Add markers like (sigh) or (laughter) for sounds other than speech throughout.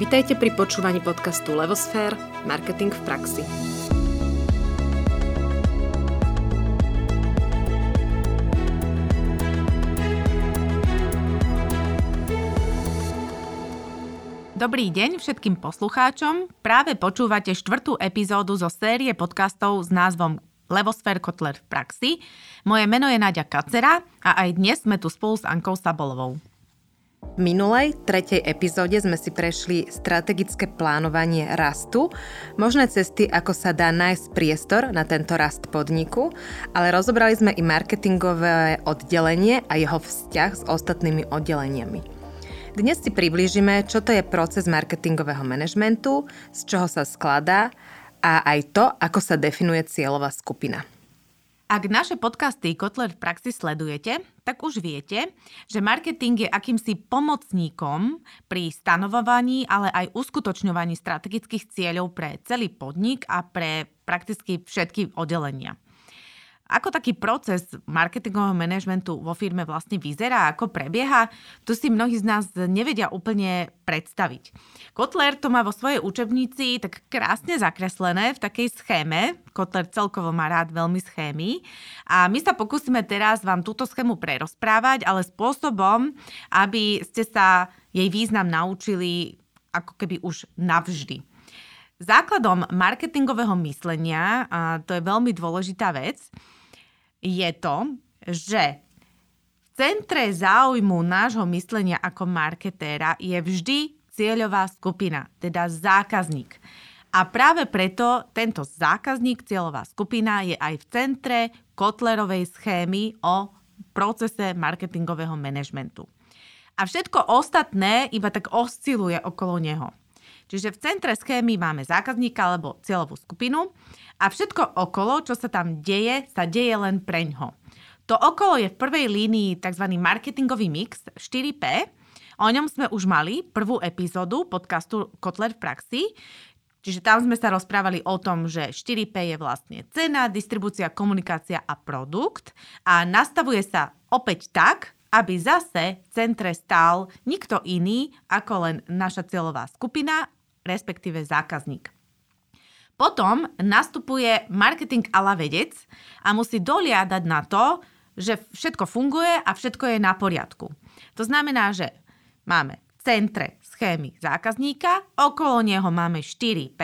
Vitajte pri počúvaní podcastu Levosfér – Marketing v praxi. Dobrý deň všetkým poslucháčom. Práve počúvate štvrtú epizódu zo série podcastov s názvom Levosfér Kotler v praxi. Moje meno je Náďa Kacera a aj dnes sme tu spolu s Ankou Sabolovou. V minulej, tretej epizóde sme si prešli strategické plánovanie rastu, možné cesty, ako sa dá nájsť priestor na tento rast podniku, ale rozobrali sme i marketingové oddelenie a jeho vzťah s ostatnými oddeleniami. Dnes si priblížime, čo to je proces marketingového manažmentu, z čoho sa skladá a aj to, ako sa definuje cieľová skupina. Ak naše podcasty Kotler v praxi sledujete, tak už viete, že marketing je akýmsi pomocníkom pri stanovovaní, ale aj uskutočňovaní strategických cieľov pre celý podnik a pre prakticky všetky oddelenia. Ako taký proces marketingového manažmentu vo firme vlastne vyzerá, ako prebieha, to si mnohí z nás nevedia úplne predstaviť. Kotler to má vo svojej učebnici tak krásne zakreslené v takej schéme. Kotler celkovo má rád veľmi schémy. A my sa pokúsime teraz vám túto schému prerozprávať, ale spôsobom, aby ste sa jej význam naučili ako keby už navždy. Základom marketingového myslenia, a to je veľmi dôležitá vec, je to, že v centre záujmu nášho myslenia ako marketéra je vždy cieľová skupina, teda zákazník. A práve preto tento zákazník, cieľová skupina, je aj v centre Kotlerovej schémy o procese marketingového manažmentu. A všetko ostatné iba tak osciluje okolo neho. Čiže v centre schémy máme zákazníka alebo cieľovú skupinu a všetko okolo, čo sa tam deje, sa deje len preňho. To okolo je v prvej línii tzv. marketingový mix 4P. O ňom sme už mali prvú epizódu podcastu Kotler v praxi. Čiže tam sme sa rozprávali o tom, že 4P je vlastne cena, distribúcia, komunikácia a produkt a nastavuje sa opäť tak, aby zase v centre stál nikto iný ako len naša cieľová skupina, respektíve zákazník. Potom nastupuje marketing ala vedec a musí doliadať na to, že všetko funguje a všetko je na poriadku. To znamená, že máme centre schémy zákazníka, okolo neho máme 4P,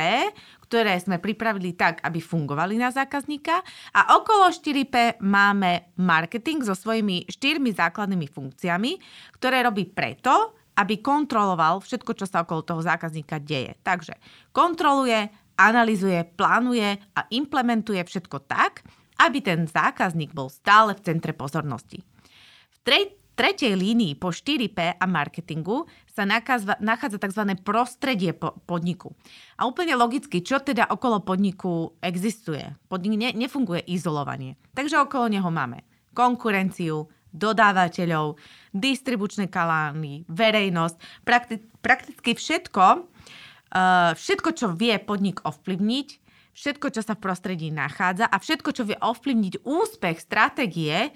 ktoré sme pripravili tak, aby fungovali na zákazníka a okolo 4P máme marketing so svojimi štyrmi základnými funkciami, ktoré robí preto, aby kontroloval všetko, čo sa okolo toho zákazníka deje. Takže kontroluje, analizuje, plánuje a implementuje všetko tak, aby ten zákazník bol stále v centre pozornosti. V tre- tretej línii po 4P a marketingu sa nakazva, nachádza tzv. prostredie po- podniku. A úplne logicky, čo teda okolo podniku existuje? Podnik ne- nefunguje izolovanie. Takže okolo neho máme konkurenciu, dodávateľov, distribučné kalány, verejnosť, prakti- prakticky všetko, Eh, všetko, čo vie podnik ovplyvniť, všetko, čo sa v prostredí nachádza a všetko, čo vie ovplyvniť úspech stratégie,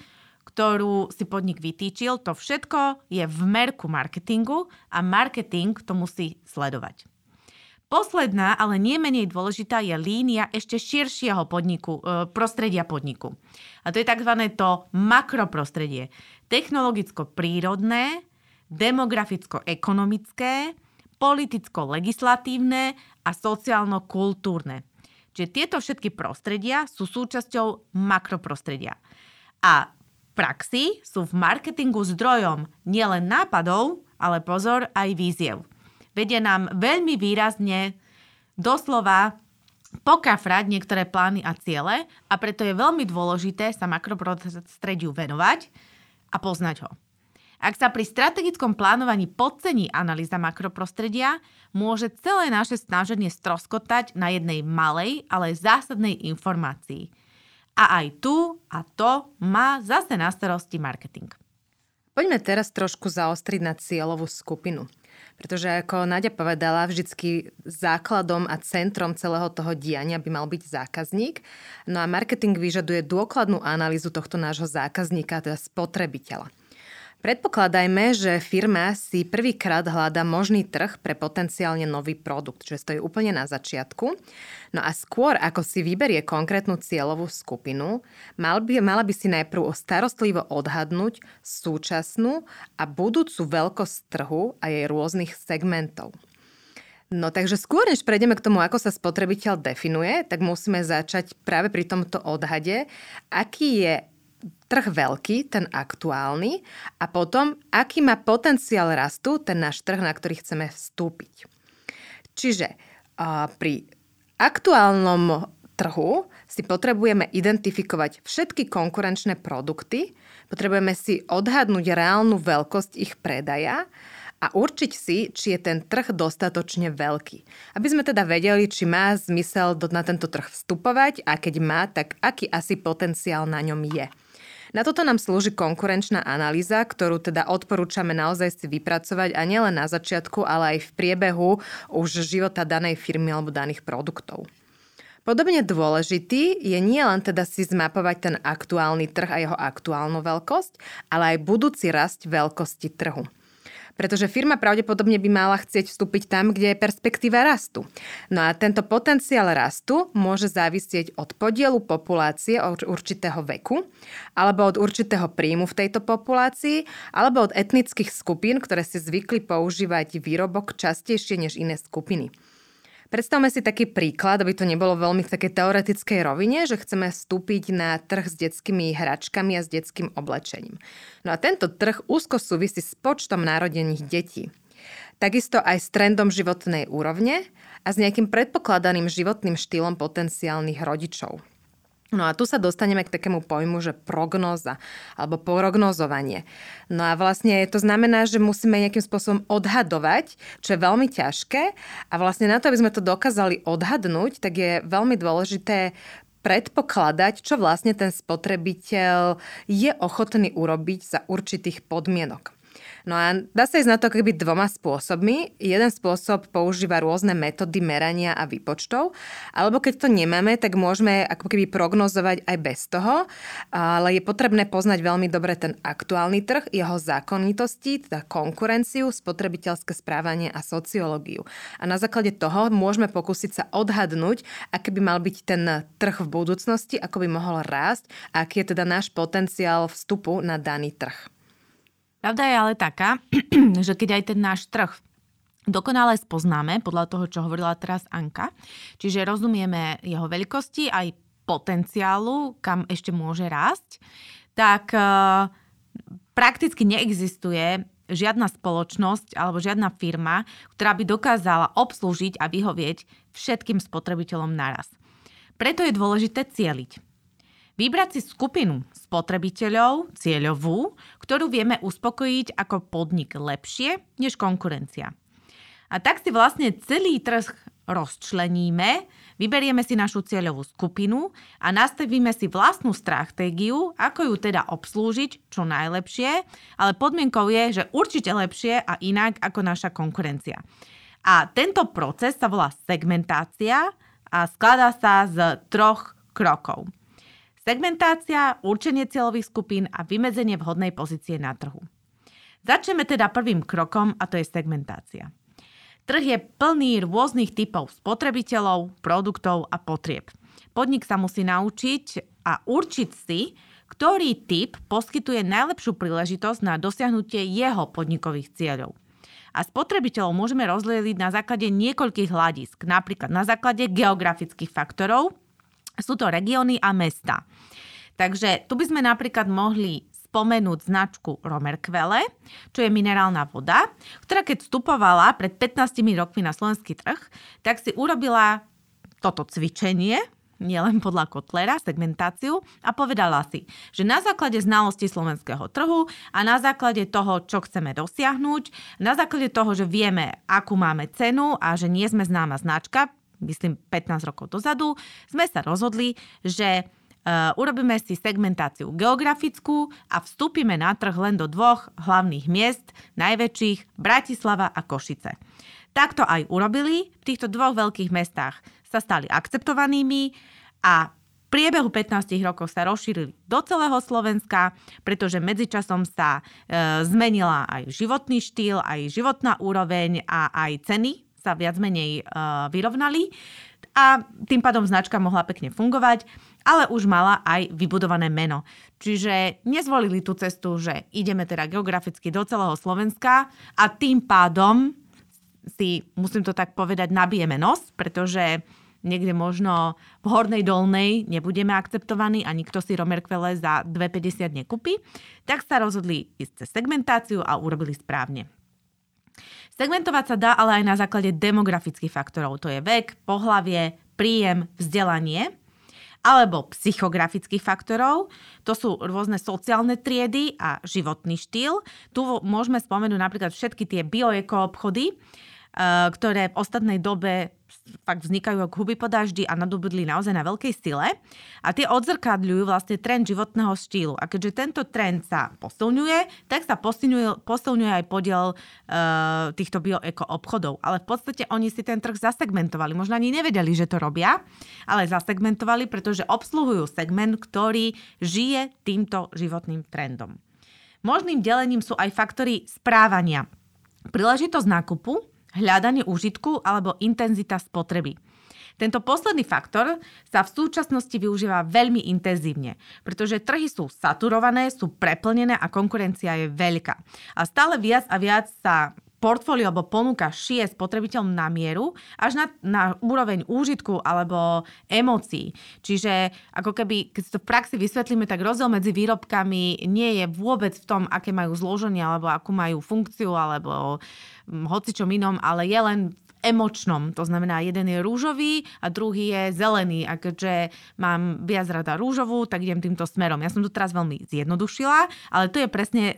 ktorú si podnik vytýčil, to všetko je v merku marketingu a marketing to musí sledovať. Posledná, ale nie menej dôležitá je línia ešte širšieho podniku, eh, prostredia podniku. A to je tzv. to makroprostredie. Technologicko-prírodné, demograficko-ekonomické, politicko-legislatívne a sociálno-kultúrne. Čiže tieto všetky prostredia sú súčasťou makroprostredia. A praxi sú v marketingu zdrojom nielen nápadov, ale pozor aj víziev. Vedia nám veľmi výrazne doslova pokafrať niektoré plány a ciele a preto je veľmi dôležité sa makroprostrediu venovať a poznať ho. Ak sa pri strategickom plánovaní podcení analýza makroprostredia, môže celé naše snaženie stroskotať na jednej malej, ale zásadnej informácii. A aj tu a to má zase na starosti marketing. Poďme teraz trošku zaostriť na cieľovú skupinu. Pretože ako Nadia povedala, vždycky základom a centrom celého toho diania by mal byť zákazník. No a marketing vyžaduje dôkladnú analýzu tohto nášho zákazníka, teda spotrebiteľa. Predpokladajme, že firma si prvýkrát hľada možný trh pre potenciálne nový produkt, že stojí úplne na začiatku. No a skôr, ako si vyberie konkrétnu cieľovú skupinu, mal by, mala by si najprv starostlivo odhadnúť súčasnú a budúcu veľkosť trhu a jej rôznych segmentov. No takže skôr, než prejdeme k tomu, ako sa spotrebiteľ definuje, tak musíme začať práve pri tomto odhade, aký je trh veľký, ten aktuálny a potom, aký má potenciál rastu ten náš trh, na ktorý chceme vstúpiť. Čiže pri aktuálnom trhu si potrebujeme identifikovať všetky konkurenčné produkty, potrebujeme si odhadnúť reálnu veľkosť ich predaja a určiť si, či je ten trh dostatočne veľký. Aby sme teda vedeli, či má zmysel na tento trh vstupovať a keď má, tak aký asi potenciál na ňom je. Na toto nám slúži konkurenčná analýza, ktorú teda odporúčame naozaj si vypracovať a nielen na začiatku, ale aj v priebehu už života danej firmy alebo daných produktov. Podobne dôležitý je nie len teda si zmapovať ten aktuálny trh a jeho aktuálnu veľkosť, ale aj budúci rast veľkosti trhu pretože firma pravdepodobne by mala chcieť vstúpiť tam, kde je perspektíva rastu. No a tento potenciál rastu môže závisieť od podielu populácie od určitého veku, alebo od určitého príjmu v tejto populácii, alebo od etnických skupín, ktoré si zvykli používať výrobok častejšie než iné skupiny. Predstavme si taký príklad, aby to nebolo veľmi v takej teoretickej rovine, že chceme vstúpiť na trh s detskými hračkami a s detským oblečením. No a tento trh úzko súvisí s počtom narodených detí. Takisto aj s trendom životnej úrovne a s nejakým predpokladaným životným štýlom potenciálnych rodičov. No a tu sa dostaneme k takému pojmu, že prognoza alebo prognozovanie. No a vlastne to znamená, že musíme nejakým spôsobom odhadovať, čo je veľmi ťažké a vlastne na to, aby sme to dokázali odhadnúť, tak je veľmi dôležité predpokladať, čo vlastne ten spotrebiteľ je ochotný urobiť za určitých podmienok. No a dá sa ísť na to keby dvoma spôsobmi. Jeden spôsob používa rôzne metódy merania a výpočtov, alebo keď to nemáme, tak môžeme ako keby prognozovať aj bez toho, ale je potrebné poznať veľmi dobre ten aktuálny trh, jeho zákonitosti, teda konkurenciu, spotrebiteľské správanie a sociológiu. A na základe toho môžeme pokúsiť sa odhadnúť, aký by mal byť ten trh v budúcnosti, ako by mohol rásť aký je teda náš potenciál vstupu na daný trh. Pravda je ale taká, (clears throat) že keď aj ten náš trh dokonale spoznáme, podľa toho, čo hovorila teraz Anka, čiže rozumieme jeho veľkosti aj potenciálu, kam ešte môže rásť, tak uh, prakticky neexistuje žiadna spoločnosť alebo žiadna firma, ktorá by dokázala obslúžiť a vyhovieť všetkým spotrebiteľom naraz. Preto je dôležité cieliť. Vybrať si skupinu spotrebiteľov, cieľovú, ktorú vieme uspokojiť ako podnik lepšie než konkurencia. A tak si vlastne celý trh rozčleníme, vyberieme si našu cieľovú skupinu a nastavíme si vlastnú stratégiu, ako ju teda obslúžiť čo najlepšie, ale podmienkou je, že určite lepšie a inak ako naša konkurencia. A tento proces sa volá segmentácia a skladá sa z troch krokov. Segmentácia, určenie cieľových skupín a vymedzenie vhodnej pozície na trhu. Začneme teda prvým krokom a to je segmentácia. Trh je plný rôznych typov spotrebiteľov, produktov a potrieb. Podnik sa musí naučiť a určiť si, ktorý typ poskytuje najlepšiu príležitosť na dosiahnutie jeho podnikových cieľov. A spotrebiteľov môžeme rozlieliť na základe niekoľkých hľadisk, napríklad na základe geografických faktorov, sú to regióny a mesta. Takže tu by sme napríklad mohli spomenúť značku Romerkvele, čo je minerálna voda, ktorá keď vstupovala pred 15 rokmi na slovenský trh, tak si urobila toto cvičenie, nielen podľa Kotlera, segmentáciu a povedala si, že na základe znalosti slovenského trhu a na základe toho, čo chceme dosiahnuť, na základe toho, že vieme, akú máme cenu a že nie sme známa značka, myslím 15 rokov dozadu, sme sa rozhodli, že Uh, urobíme si segmentáciu geografickú a vstúpime na trh len do dvoch hlavných miest, najväčších Bratislava a Košice. Takto aj urobili. V týchto dvoch veľkých mestách sa stali akceptovanými a priebehu 15 rokov sa rozšírili do celého Slovenska, pretože medzičasom sa e, zmenila aj životný štýl, aj životná úroveň a aj ceny sa viac menej e, vyrovnali a tým pádom značka mohla pekne fungovať, ale už mala aj vybudované meno. Čiže nezvolili tú cestu, že ideme teda geograficky do celého Slovenska a tým pádom si, musím to tak povedať, nabijeme nos, pretože niekde možno v hornej dolnej nebudeme akceptovaní a nikto si Romerkvele za 2,50 nekúpi, tak sa rozhodli ísť cez segmentáciu a urobili správne. Segmentovať sa dá ale aj na základe demografických faktorov, to je vek, pohlavie, príjem, vzdelanie, alebo psychografických faktorov, to sú rôzne sociálne triedy a životný štýl. Tu môžeme spomenúť napríklad všetky tie bioeko obchody, Eh, ktoré v ostatnej dobe fakt vznikajú ako huby po daždi a nadobudli naozaj na veľkej sile. A tie odzrkadľujú vlastne trend životného štýlu. A keďže tento trend sa posilňuje, tak sa posilňuje, posilňuje aj podiel uh, týchto bioeko obchodov. Ale v podstate oni si ten trh zasegmentovali. Možno ani nevedeli, že to robia, ale zasegmentovali, pretože obsluhujú segment, ktorý žije týmto životným trendom. Možným delením sú aj faktory správania. Príležitosť nákupu, hľadanie užitku alebo intenzita spotreby. Tento posledný faktor sa v súčasnosti využíva veľmi intenzívne, pretože trhy sú saturované, sú preplnené a konkurencia je veľká. A stále viac a viac sa portfólio alebo ponuka šije spotrebiteľom na mieru až na, na úroveň úžitku alebo emócií. Čiže ako keby, keď to v praxi vysvetlíme, tak rozdiel medzi výrobkami nie je vôbec v tom, aké majú zloženie alebo akú majú funkciu alebo hm, hocičom inom, ale je len v emočnom. To znamená, jeden je rúžový a druhý je zelený. A keďže mám viac rada rúžovú, tak idem týmto smerom. Ja som to teraz veľmi zjednodušila, ale to je presne e,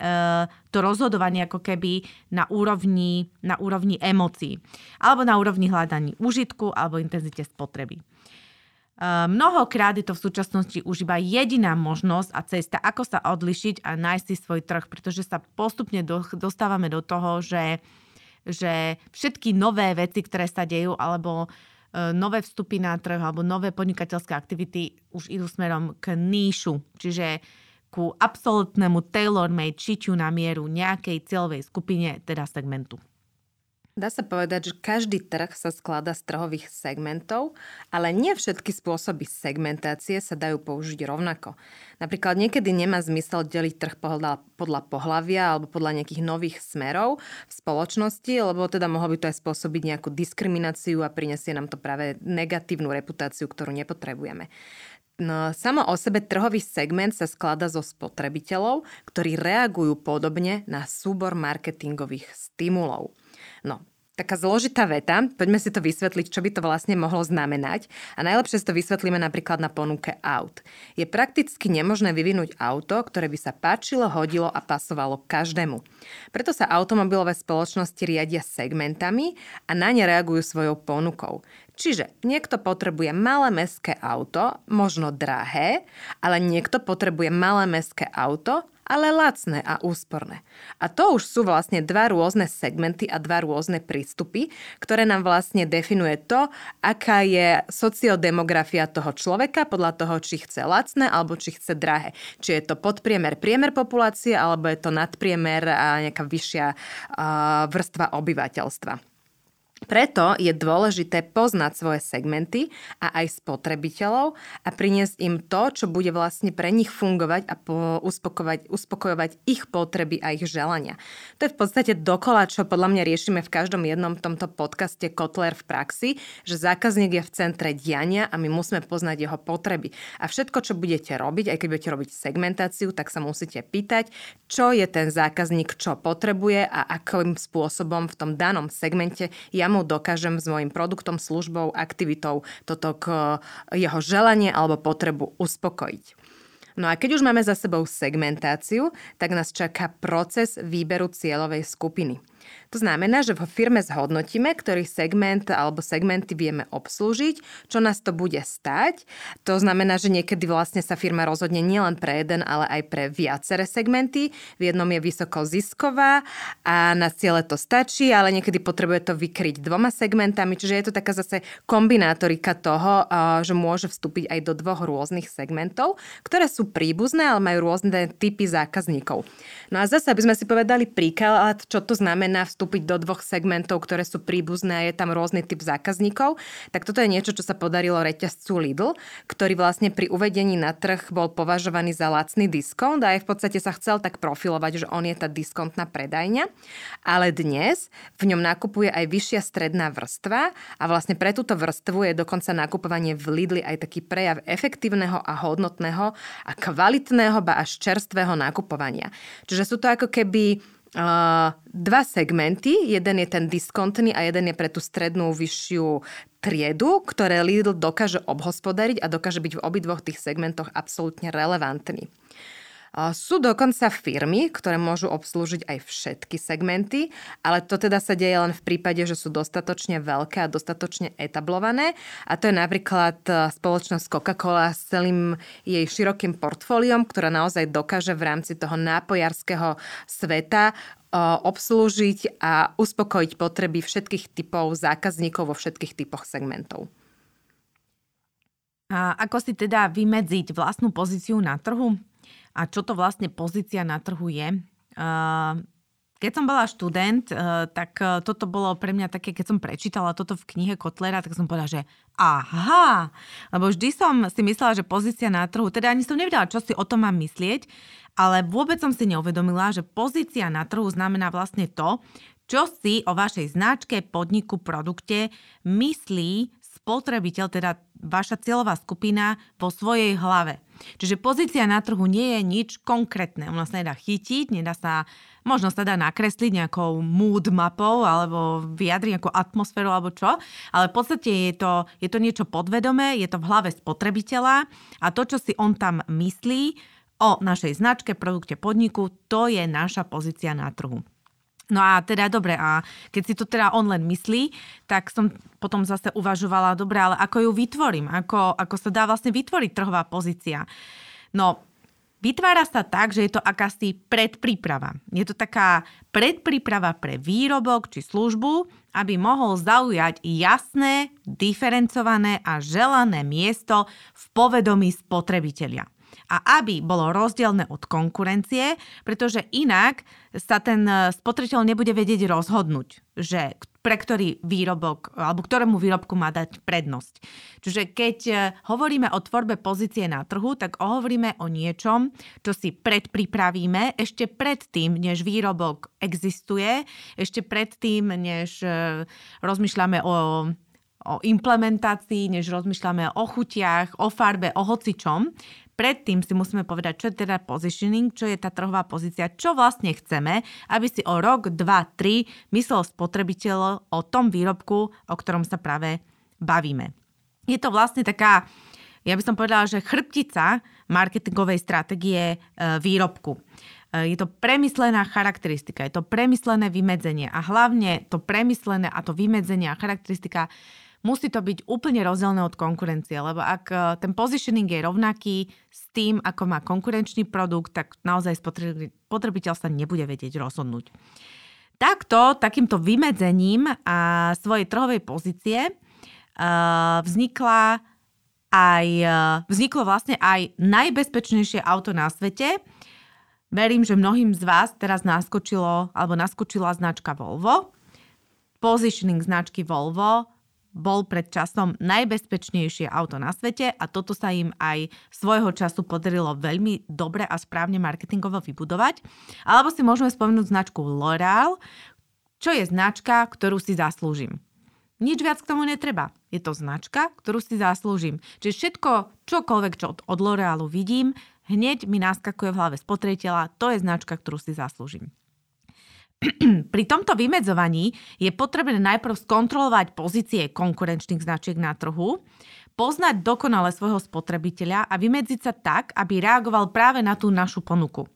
to rozhodovanie ako keby na úrovni, na úrovni emócií. Alebo na úrovni hľadaní užitku alebo intenzite spotreby. E, mnohokrát je to v súčasnosti už iba jediná možnosť a cesta, ako sa odlišiť a nájsť si svoj trh, pretože sa postupne dostávame do toho, že že všetky nové veci, ktoré sa dejú, alebo e, nové vstupy na trh alebo nové podnikateľské aktivity už idú smerom k níšu, čiže ku absolútnemu tailor-made šiťu na mieru nejakej cieľovej skupine, teda segmentu. Dá sa povedať, že každý trh sa skladá z trhových segmentov, ale nie všetky spôsoby segmentácie sa dajú použiť rovnako. Napríklad niekedy nemá zmysel deliť trh podľa, pohlavia alebo podľa nejakých nových smerov v spoločnosti, lebo teda mohlo by to aj spôsobiť nejakú diskrimináciu a prinesie nám to práve negatívnu reputáciu, ktorú nepotrebujeme. No, samo o sebe trhový segment sa skladá zo spotrebiteľov, ktorí reagujú podobne na súbor marketingových stimulov. No, taká zložitá veta, poďme si to vysvetliť, čo by to vlastne mohlo znamenať. A najlepšie si to vysvetlíme napríklad na ponuke aut. Je prakticky nemožné vyvinúť auto, ktoré by sa páčilo, hodilo a pasovalo každému. Preto sa automobilové spoločnosti riadia segmentami a na ne reagujú svojou ponukou. Čiže niekto potrebuje malé mestské auto, možno drahé, ale niekto potrebuje malé mestské auto, ale lacné a úsporné. A to už sú vlastne dva rôzne segmenty a dva rôzne prístupy, ktoré nám vlastne definuje to, aká je sociodemografia toho človeka podľa toho, či chce lacné alebo či chce drahé. Či je to podpriemer priemer populácie alebo je to nadpriemer a nejaká vyššia vrstva obyvateľstva. Preto je dôležité poznať svoje segmenty a aj spotrebiteľov a priniesť im to, čo bude vlastne pre nich fungovať a uspokojovať, uspokojovať ich potreby a ich želania. To je v podstate dokola, čo podľa mňa riešime v každom jednom tomto podcaste Kotler v praxi, že zákazník je v centre diania a my musíme poznať jeho potreby. A všetko, čo budete robiť, aj keď budete robiť segmentáciu, tak sa musíte pýtať, čo je ten zákazník, čo potrebuje a akým spôsobom v tom danom segmente ja mu dokážem s mojim produktom, službou, aktivitou toto k jeho želanie alebo potrebu uspokojiť. No a keď už máme za sebou segmentáciu, tak nás čaká proces výberu cieľovej skupiny. To znamená, že vo firme zhodnotíme, ktorý segment alebo segmenty vieme obslúžiť, čo nás to bude stať. To znamená, že niekedy vlastne sa firma rozhodne nielen pre jeden, ale aj pre viaceré segmenty. V jednom je vysoko zisková a na ciele to stačí, ale niekedy potrebuje to vykryť dvoma segmentami, čiže je to taká zase kombinátorika toho, že môže vstúpiť aj do dvoch rôznych segmentov, ktoré sú príbuzné, ale majú rôzne typy zákazníkov. No a zase, aby sme si povedali príklad, čo to znamená vstúpiť vstúpiť do dvoch segmentov, ktoré sú príbuzné a je tam rôzny typ zákazníkov, tak toto je niečo, čo sa podarilo reťazcu Lidl, ktorý vlastne pri uvedení na trh bol považovaný za lacný diskont a aj v podstate sa chcel tak profilovať, že on je tá diskontná predajňa. Ale dnes v ňom nakupuje aj vyššia stredná vrstva a vlastne pre túto vrstvu je dokonca nakupovanie v Lidli aj taký prejav efektívneho a hodnotného a kvalitného, ba až čerstvého nakupovania. Čiže sú to ako keby dva segmenty. Jeden je ten diskontný a jeden je pre tú strednú vyššiu triedu, ktoré Lidl dokáže obhospodariť a dokáže byť v obidvoch tých segmentoch absolútne relevantný. Sú dokonca firmy, ktoré môžu obslúžiť aj všetky segmenty, ale to teda sa deje len v prípade, že sú dostatočne veľké a dostatočne etablované. A to je napríklad e, spoločnosť Coca-Cola s celým jej širokým portfóliom, ktorá naozaj dokáže v rámci toho nápojarského sveta e, obslúžiť a uspokojiť potreby všetkých typov zákazníkov vo všetkých typoch segmentov. A ako si teda vymedziť vlastnú pozíciu na trhu? A čo to vlastne pozícia na trhu je. Keď som bola študent, tak toto bolo pre mňa také, keď som prečítala toto v knihe Kotlera, tak som povedala, že aha, lebo vždy som si myslela, že pozícia na trhu, teda ani som nevedela, čo si o tom mám myslieť, ale vôbec som si neuvedomila, že pozícia na trhu znamená vlastne to, čo si o vašej značke, podniku, produkte myslí spotrebiteľ, teda vaša cieľová skupina vo svojej hlave. Čiže pozícia na trhu nie je nič konkrétne. Ona sa nedá chytiť, nedá sa, možno sa dá nakresliť nejakou mood mapou alebo vyjadriť nejakú atmosféru alebo čo, ale v podstate je to, je to niečo podvedomé, je to v hlave spotrebiteľa a to, čo si on tam myslí o našej značke, produkte, podniku, to je naša pozícia na trhu. No a teda dobre, a keď si to teda on len myslí, tak som potom zase uvažovala, dobre, ale ako ju vytvorím? Ako, ako sa dá vlastne vytvoriť trhová pozícia? No, vytvára sa tak, že je to akási predpríprava. Je to taká predpríprava pre výrobok či službu, aby mohol zaujať jasné, diferencované a želané miesto v povedomí spotrebitelia a aby bolo rozdielne od konkurencie, pretože inak sa ten e, spotrebiteľ nebude vedieť rozhodnúť, že pre ktorý výrobok alebo ktorému výrobku má dať prednosť. Čiže keď e, hovoríme o tvorbe pozície na trhu, tak hovoríme o niečom, čo si predpripravíme ešte predtým, než výrobok existuje, ešte predtým, než e, rozmýšľame o o implementácii, než rozmýšľame o chutiach, o farbe, o hocičom predtým si musíme povedať, čo je teda positioning, čo je tá trhová pozícia, čo vlastne chceme, aby si o rok, dva, tri myslel spotrebiteľ o tom výrobku, o ktorom sa práve bavíme. Je to vlastne taká, ja by som povedala, že chrbtica marketingovej stratégie e, výrobku. E, je to premyslená charakteristika, je to premyslené vymedzenie a hlavne to premyslené a to vymedzenie a charakteristika musí to byť úplne rozdielne od konkurencie, lebo ak e, ten positioning je rovnaký s tým, ako má konkurenčný produkt, tak naozaj spotrebiteľ sa nebude vedieť rozhodnúť. Takto, takýmto vymedzením a svojej trhovej pozície uh, vznikla aj, vzniklo vlastne aj najbezpečnejšie auto na svete. Verím, že mnohým z vás teraz naskočilo alebo naskočila značka Volvo. Positioning značky Volvo bol pred časom najbezpečnejšie auto na svete a toto sa im aj svojho času podarilo veľmi dobre a správne marketingovo vybudovať. Alebo si môžeme spomenúť značku L'Oreal, čo je značka, ktorú si zaslúžim. Nič viac k tomu netreba. Je to značka, ktorú si zaslúžim. Čiže všetko, čokoľvek, čo od L'Orealu vidím, hneď mi naskakuje v hlave spotrebiteľa, to je značka, ktorú si zaslúžim. Pri tomto vymedzovaní je potrebné najprv skontrolovať pozície konkurenčných značiek na trhu, poznať dokonale svojho spotrebiteľa a vymedziť sa tak, aby reagoval práve na tú našu ponuku.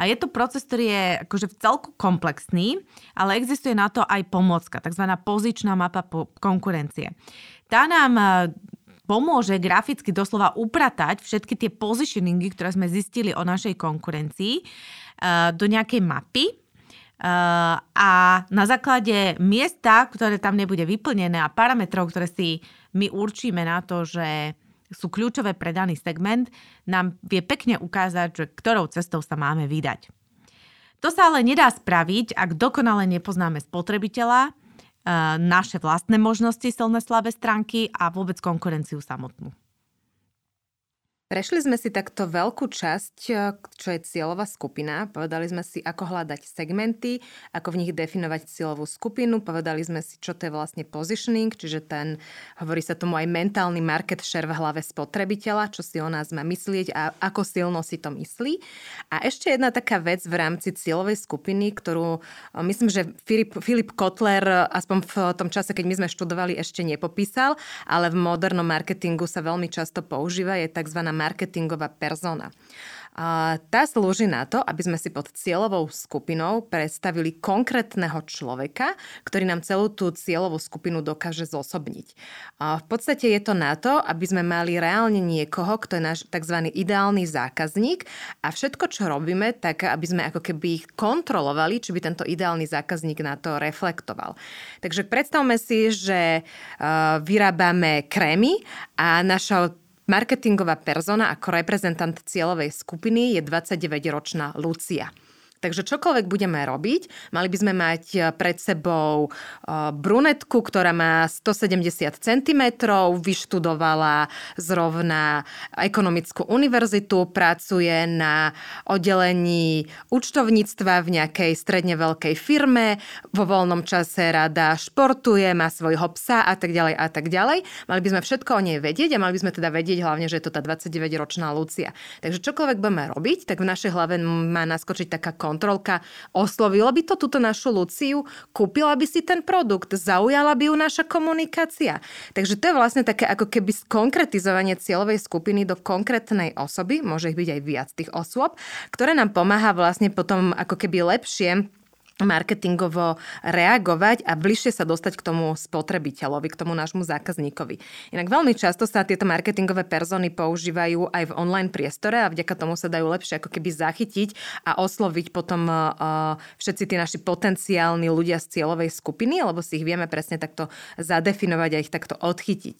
A je to proces, ktorý je akože v celku komplexný, ale existuje na to aj pomocka, tzv. pozičná mapa konkurencie. Tá nám e, pomôže graficky doslova upratať všetky tie positioningy, ktoré sme zistili o našej konkurencii e, do nejakej mapy, a na základe miesta, ktoré tam nebude vyplnené a parametrov, ktoré si my určíme na to, že sú kľúčové pre daný segment, nám vie pekne ukázať, že ktorou cestou sa máme vydať. To sa ale nedá spraviť, ak dokonale nepoznáme spotrebiteľa, naše vlastné možnosti, silné slabé stránky a vôbec konkurenciu samotnú. Prešli sme si takto veľkú časť, eh, čo je cieľová skupina. Povedali sme si, ako hľadať segmenty, ako v nich definovať cieľovú skupinu. Povedali sme si, čo to je vlastne positioning, čiže ten, hovorí sa tomu aj mentálny market share v hlave spotrebiteľa, čo si o nás má myslieť a ako silno si to myslí. A ešte jedna taká vec v rámci cieľovej skupiny, ktorú eh, myslím, že Filip, Filip Kotler eh, aspoň v tom čase, keď my sme študovali, ešte nepopísal, ale v modernom marketingu sa veľmi často používa, je tzv marketingová persona. A tá slúži na to, aby sme si pod cieľovou skupinou predstavili konkrétneho človeka, ktorý nám celú tú cieľovú skupinu dokáže zosobniť. A v podstate je to na to, aby sme mali reálne niekoho, kto je náš tzv. ideálny zákazník a všetko, čo robíme, tak aby sme ako keby ich kontrolovali, či by tento ideálny zákazník na to reflektoval. Takže predstavme si, že vyrábame krémy a naša Marketingová persona ako reprezentant cieľovej skupiny je 29-ročná Lucia. Takže čokoľvek budeme robiť, mali by sme mať e, pred sebou e, brunetku, ktorá má 170 cm, vyštudovala zrovna ekonomickú univerzitu, pracuje na oddelení účtovníctva v nejakej stredne veľkej firme, vo voľnom čase rada športuje, má svojho psa a tak ďalej a tak ďalej. Mali by sme všetko o nej vedieť a mali by sme teda vedieť hlavne, že je to tá 29-ročná Lucia. Takže čokoľvek budeme robiť, tak v našej hlave má naskočiť taká kontrolka, oslovila by to túto našu Luciu, kúpila by si ten produkt, zaujala by ju naša komunikácia. Takže to je vlastne také ako keby skonkretizovanie cieľovej skupiny do konkrétnej osoby, môže ich byť aj viac tých osôb, ktoré nám pomáha vlastne potom ako keby lepšie marketingovo reagovať a bližšie sa dostať k tomu spotrebiteľovi, k tomu nášmu zákazníkovi. Inak veľmi často sa tieto marketingové persony používajú aj v online priestore a vďaka tomu sa dajú lepšie ako keby zachytiť a osloviť potom uh, všetci tí naši potenciálni ľudia z cieľovej skupiny, lebo si ich vieme presne takto zadefinovať a ich takto odchytiť.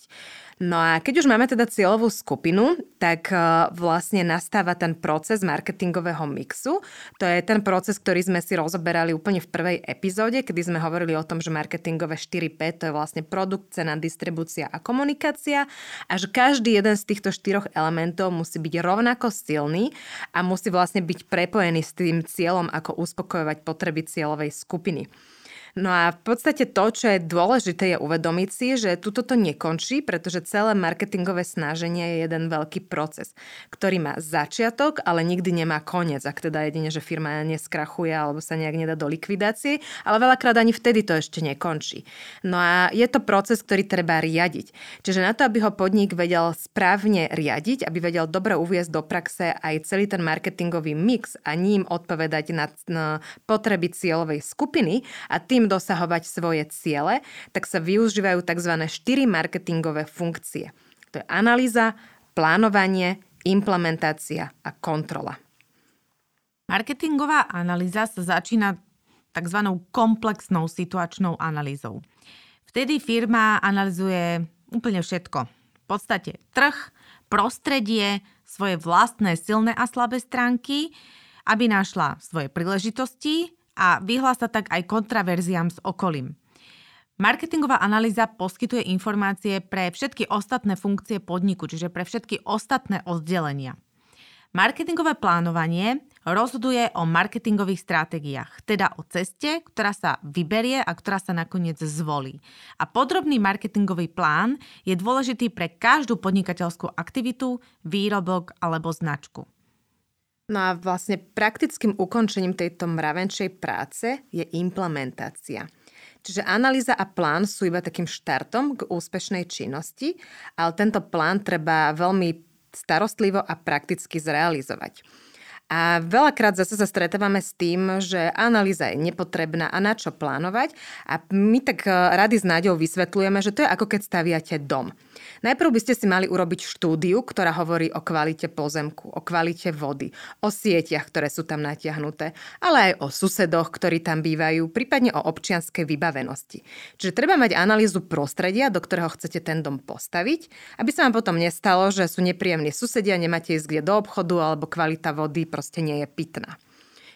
No a keď už máme teda cieľovú skupinu, tak e, vlastne nastáva ten proces marketingového mixu. To je ten proces, ktorý sme si rozoberali úplne v prvej epizóde, kedy sme hovorili o tom, že marketingové 4P to je vlastne produkt, cena, distribúcia a komunikácia a že každý jeden z týchto štyroch elementov musí byť rovnako silný a musí vlastne byť prepojený s tým cieľom, ako uspokojovať potreby cieľovej skupiny. No a v podstate to, čo je dôležité, je uvedomiť si, že tuto to nekončí, pretože celé marketingové snaženie je jeden veľký proces, ktorý má začiatok, ale nikdy nemá koniec, ak teda jedine, že firma neskrachuje alebo sa nejak nedá do likvidácie, ale veľakrát ani vtedy to ešte nekončí. No a je to proces, ktorý treba riadiť. Čiže na to, aby ho podnik vedel správne riadiť, aby vedel dobre uviezť do praxe aj celý ten marketingový mix a ním odpovedať na, na potreby cieľovej skupiny a tým dosahovať svoje ciele, tak sa využívajú tzv. 4 marketingové funkcie. To je analýza, plánovanie, implementácia a kontrola. Marketingová analýza sa začína tzv. komplexnou situačnou analýzou. Vtedy firma analizuje úplne všetko. V podstate trh, prostredie, svoje vlastné silné a slabé stránky, aby našla svoje príležitosti a vyhlása tak aj kontraverziám s okolím. Marketingová analýza poskytuje informácie pre všetky ostatné funkcie podniku, čiže pre všetky ostatné oddelenia. Marketingové plánovanie rozhoduje o marketingových stratégiách, teda o ceste, ktorá sa vyberie a ktorá sa nakoniec zvolí. A podrobný marketingový plán je dôležitý pre každú podnikateľskú aktivitu, výrobok alebo značku. No a vlastne praktickým ukončením tejto mravenčej práce je implementácia. Čiže analýza a plán sú iba takým štartom k úspešnej činnosti, ale tento plán treba veľmi starostlivo a prakticky zrealizovať. A veľakrát zase sa stretávame s tým, že analýza je nepotrebná a na čo plánovať. A my tak e, rady s Náďou vysvetľujeme, že to je ako keď staviate dom. Najprv by ste si mali urobiť štúdiu, ktorá hovorí o kvalite pozemku, o kvalite vody, o sieťach, ktoré sú tam natiahnuté, ale aj o susedoch, ktorí tam bývajú, prípadne o občianskej vybavenosti. Čiže treba mať analýzu prostredia, do ktorého chcete ten dom postaviť, aby sa vám potom nestalo, že sú nepríjemní susedia, nemáte ísť kde do obchodu alebo kvalita vody proste nie je pitná.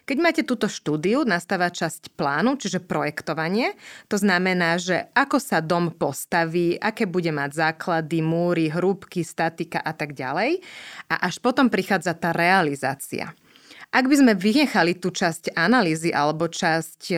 Keď máte túto štúdiu, nastáva časť plánu, čiže projektovanie. To znamená, že ako sa dom postaví, aké bude mať základy, múry, hrúbky, statika a tak ďalej. A až potom prichádza tá realizácia. Ak by sme vynechali tú časť analýzy alebo časť o,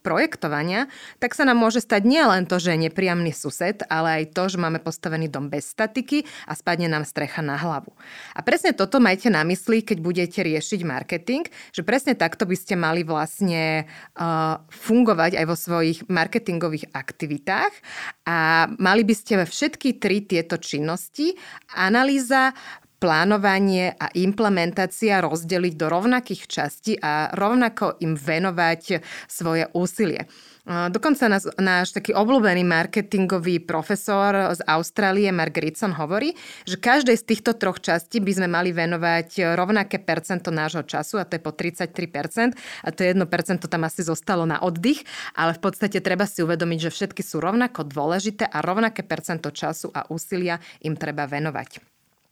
projektovania, tak sa nám môže stať nielen to, že je nepríjemný sused, ale aj to, že máme postavený dom bez statiky a spadne nám strecha na hlavu. A presne toto majte na mysli, keď budete riešiť marketing, že presne takto by ste mali vlastne uh, fungovať aj vo svojich marketingových aktivitách a mali by ste všetky tri tieto činnosti, analýza, plánovanie a implementácia rozdeliť do rovnakých častí a rovnako im venovať svoje úsilie. Dokonca nás, náš taký obľúbený marketingový profesor z Austrálie, Mark Ritson, hovorí, že každej z týchto troch častí by sme mali venovať rovnaké percento nášho času, a to je po 33%, a to 1% tam asi zostalo na oddych, ale v podstate treba si uvedomiť, že všetky sú rovnako dôležité a rovnaké percento času a úsilia im treba venovať.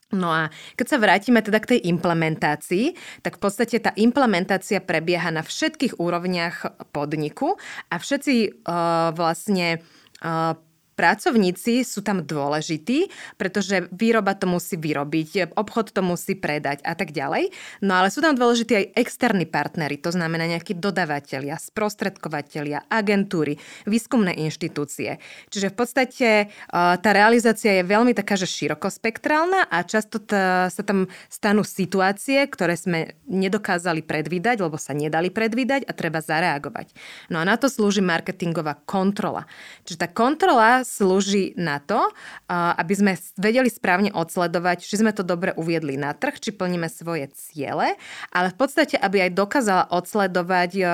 No a keď sa vrátime teda k tej implementácii, tak v podstate tá implementácia prebieha na všetkých úrovniach podniku a všetci uh, vlastne uh, Pracovníci sú tam dôležití, pretože výroba to musí vyrobiť, obchod to musí predať a tak ďalej. No ale sú tam dôležití aj externí partnery, to znamená nejakí dodavatelia, sprostredkovateľia, agentúry, výskumné inštitúcie. Čiže v podstate tá realizácia je veľmi taká, že širokospektrálna a často t- sa tam stanú situácie, ktoré sme nedokázali predvídať, lebo sa nedali predvídať a treba zareagovať. No a na to slúži marketingová kontrola. Čiže tá kontrola slúži na to, aby sme vedeli správne odsledovať, či sme to dobre uviedli na trh, či plníme svoje ciele, ale v podstate, aby aj dokázala odsledovať e,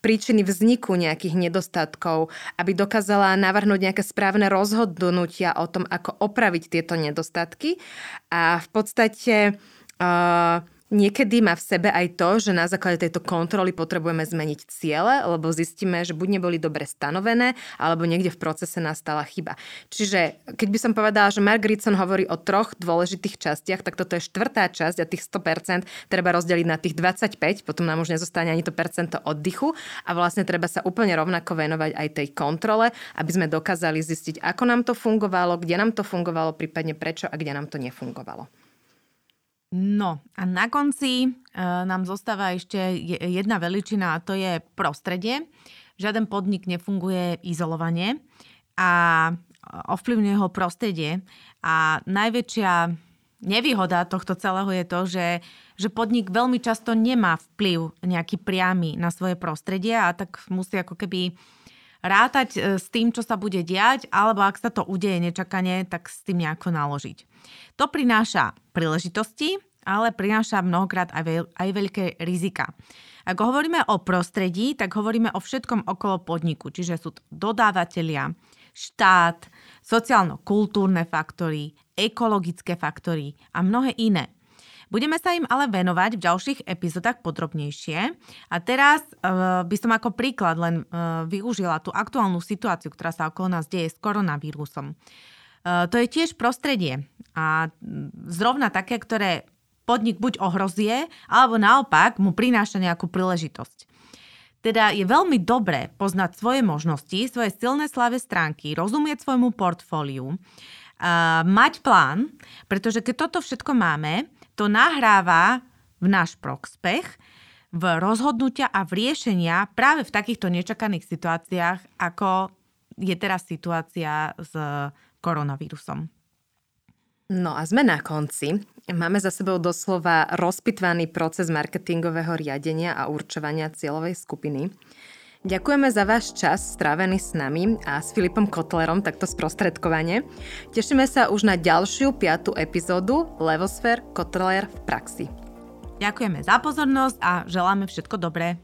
príčiny vzniku nejakých nedostatkov, aby dokázala navrhnúť nejaké správne rozhodnutia o tom, ako opraviť tieto nedostatky. A v podstate uh, Niekedy má v sebe aj to, že na základe tejto kontroly potrebujeme zmeniť ciele, lebo zistíme, že buď neboli dobre stanovené, alebo niekde v procese nastala chyba. Čiže keď by som povedala, že Mark Ritson hovorí o troch dôležitých častiach, tak toto je štvrtá časť a tých 100% treba rozdeliť na tých 25, potom nám už nezostane ani to percento oddychu a vlastne treba sa úplne rovnako venovať aj tej kontrole, aby sme dokázali zistiť, ako nám to fungovalo, kde nám to fungovalo, prípadne prečo a kde nám to nefungovalo. No a na konci e, nám zostáva ešte jedna veličina a to je prostredie. Žiaden podnik nefunguje izolovane a ovplyvňuje ho prostredie. A najväčšia nevýhoda tohto celého je to, že, že podnik veľmi často nemá vplyv nejaký priamy na svoje prostredie a tak musí ako keby rátať e, s tým, čo sa bude diať, alebo ak sa to udeje nečakane, tak s tým nejako naložiť. To prináša príležitosti, ale prináša mnohokrát aj, veľ, aj veľké rizika. Ak hovoríme o prostredí, tak hovoríme o všetkom okolo podniku, čiže sú dodávateľia, štát, sociálno-kultúrne faktory, ekologické faktory a mnohé iné. Budeme sa im ale venovať v ďalších epizódach podrobnejšie. A teraz uh, by som ako príklad len uh, využila tú aktuálnu situáciu, ktorá sa okolo nás deje s koronavírusom. Uh, to je tiež prostredie a zrovna také, ktoré podnik buď ohrozie, alebo naopak mu prináša nejakú príležitosť. Teda je veľmi dobré poznať svoje možnosti, svoje silné slave stránky, rozumieť svojmu portfóliu, mať plán, pretože keď toto všetko máme, to nahráva v náš prospech, v rozhodnutia a v riešenia práve v takýchto nečakaných situáciách, ako je teraz situácia s koronavírusom. No a sme na konci. Máme za sebou doslova rozpitvaný proces marketingového riadenia a určovania cieľovej skupiny. Ďakujeme za váš čas strávený s nami a s Filipom Kotlerom takto sprostredkovane. Tešíme sa už na ďalšiu piatú epizódu Levosfér Kotler v praxi. Ďakujeme za pozornosť a želáme všetko dobré.